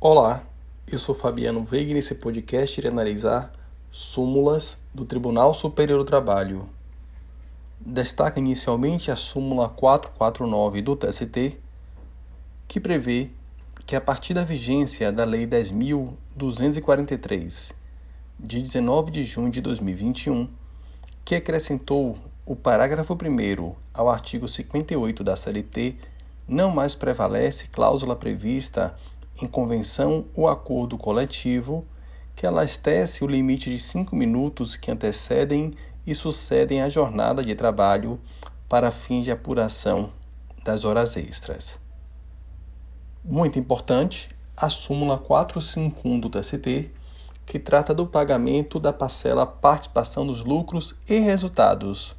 Olá, eu sou Fabiano Veiga e nesse podcast irei analisar súmulas do Tribunal Superior do Trabalho. Destaca inicialmente a súmula 449 do TST, que prevê que a partir da vigência da Lei 10.243, de 19 de junho de 2021, que acrescentou o parágrafo 1 ao artigo 58 da CLT, não mais prevalece cláusula prevista em convenção ou acordo coletivo que elastece o limite de cinco minutos que antecedem e sucedem a jornada de trabalho para fins de apuração das horas extras. Muito importante, a súmula 451 do TST, que trata do pagamento da parcela participação dos lucros e resultados,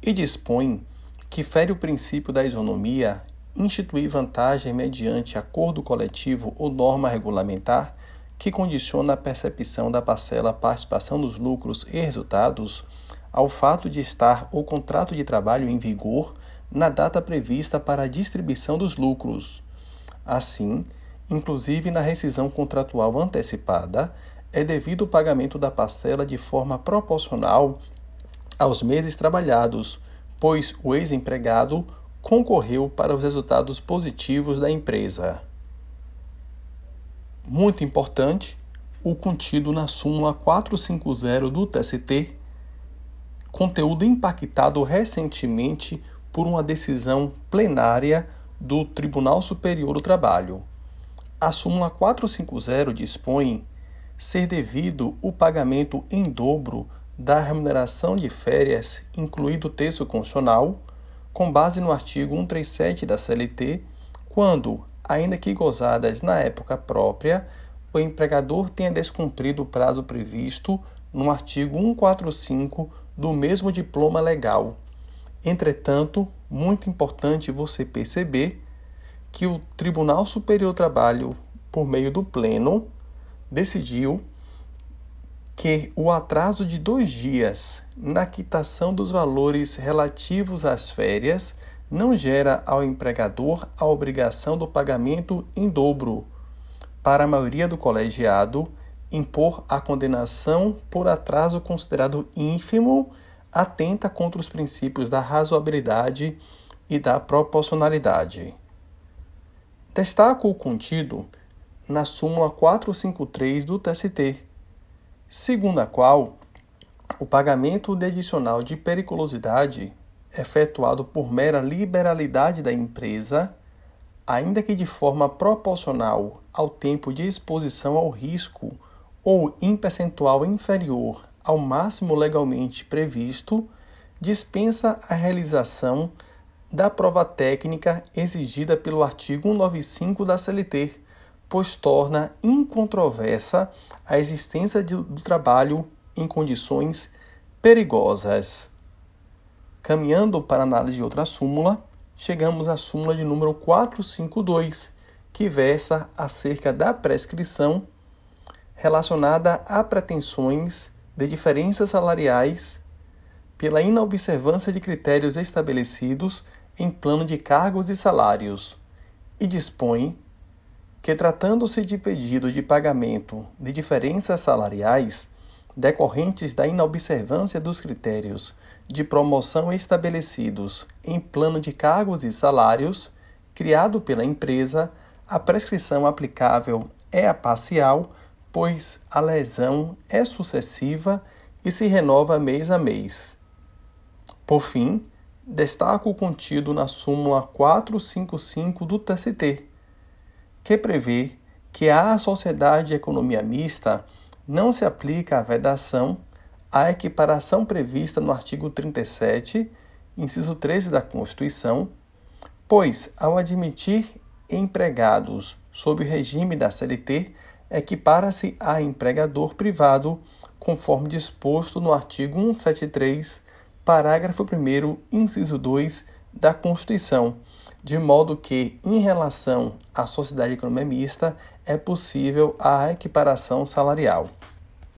e dispõe que fere o princípio da isonomia instituir vantagem mediante acordo coletivo ou norma regulamentar que condiciona a percepção da parcela participação dos lucros e resultados ao fato de estar o contrato de trabalho em vigor na data prevista para a distribuição dos lucros. Assim, inclusive na rescisão contratual antecipada, é devido o pagamento da parcela de forma proporcional aos meses trabalhados, pois o ex-empregado concorreu para os resultados positivos da empresa. Muito importante, o contido na súmula 450 do TST, conteúdo impactado recentemente por uma decisão plenária do Tribunal Superior do Trabalho. A súmula 450 dispõe ser devido o pagamento em dobro da remuneração de férias, incluído o texto constitucional, com base no artigo 137 da CLT, quando, ainda que gozadas na época própria, o empregador tenha descumprido o prazo previsto no artigo 145 do mesmo diploma legal. Entretanto, muito importante você perceber que o Tribunal Superior do Trabalho, por meio do Pleno, decidiu que o atraso de dois dias na quitação dos valores relativos às férias não gera ao empregador a obrigação do pagamento em dobro. Para a maioria do colegiado, impor a condenação por atraso considerado ínfimo atenta contra os princípios da razoabilidade e da proporcionalidade. Destaco o contido na súmula 453 do TST segundo a qual o pagamento de adicional de periculosidade efetuado por mera liberalidade da empresa, ainda que de forma proporcional ao tempo de exposição ao risco ou em percentual inferior ao máximo legalmente previsto, dispensa a realização da prova técnica exigida pelo artigo 195 da CLT, pois torna incontroversa a existência de, do trabalho em condições perigosas. Caminhando para a análise de outra súmula, chegamos à súmula de número 452, que versa acerca da prescrição relacionada a pretensões de diferenças salariais pela inobservância de critérios estabelecidos em plano de cargos e salários, e dispõe que, tratando-se de pedido de pagamento de diferenças salariais decorrentes da inobservância dos critérios de promoção estabelecidos em plano de cargos e salários criado pela empresa, a prescrição aplicável é a parcial, pois a lesão é sucessiva e se renova mês a mês. Por fim, destaco o contido na súmula 455 do TST, que prevê que à sociedade de economia mista não se aplica a vedação à equiparação prevista no artigo 37, inciso 13 da Constituição, pois, ao admitir empregados sob o regime da CLT, equipara-se a empregador privado, conforme disposto no artigo 173, parágrafo 1, inciso 2 da Constituição de modo que, em relação à sociedade economia mista, é possível a equiparação salarial.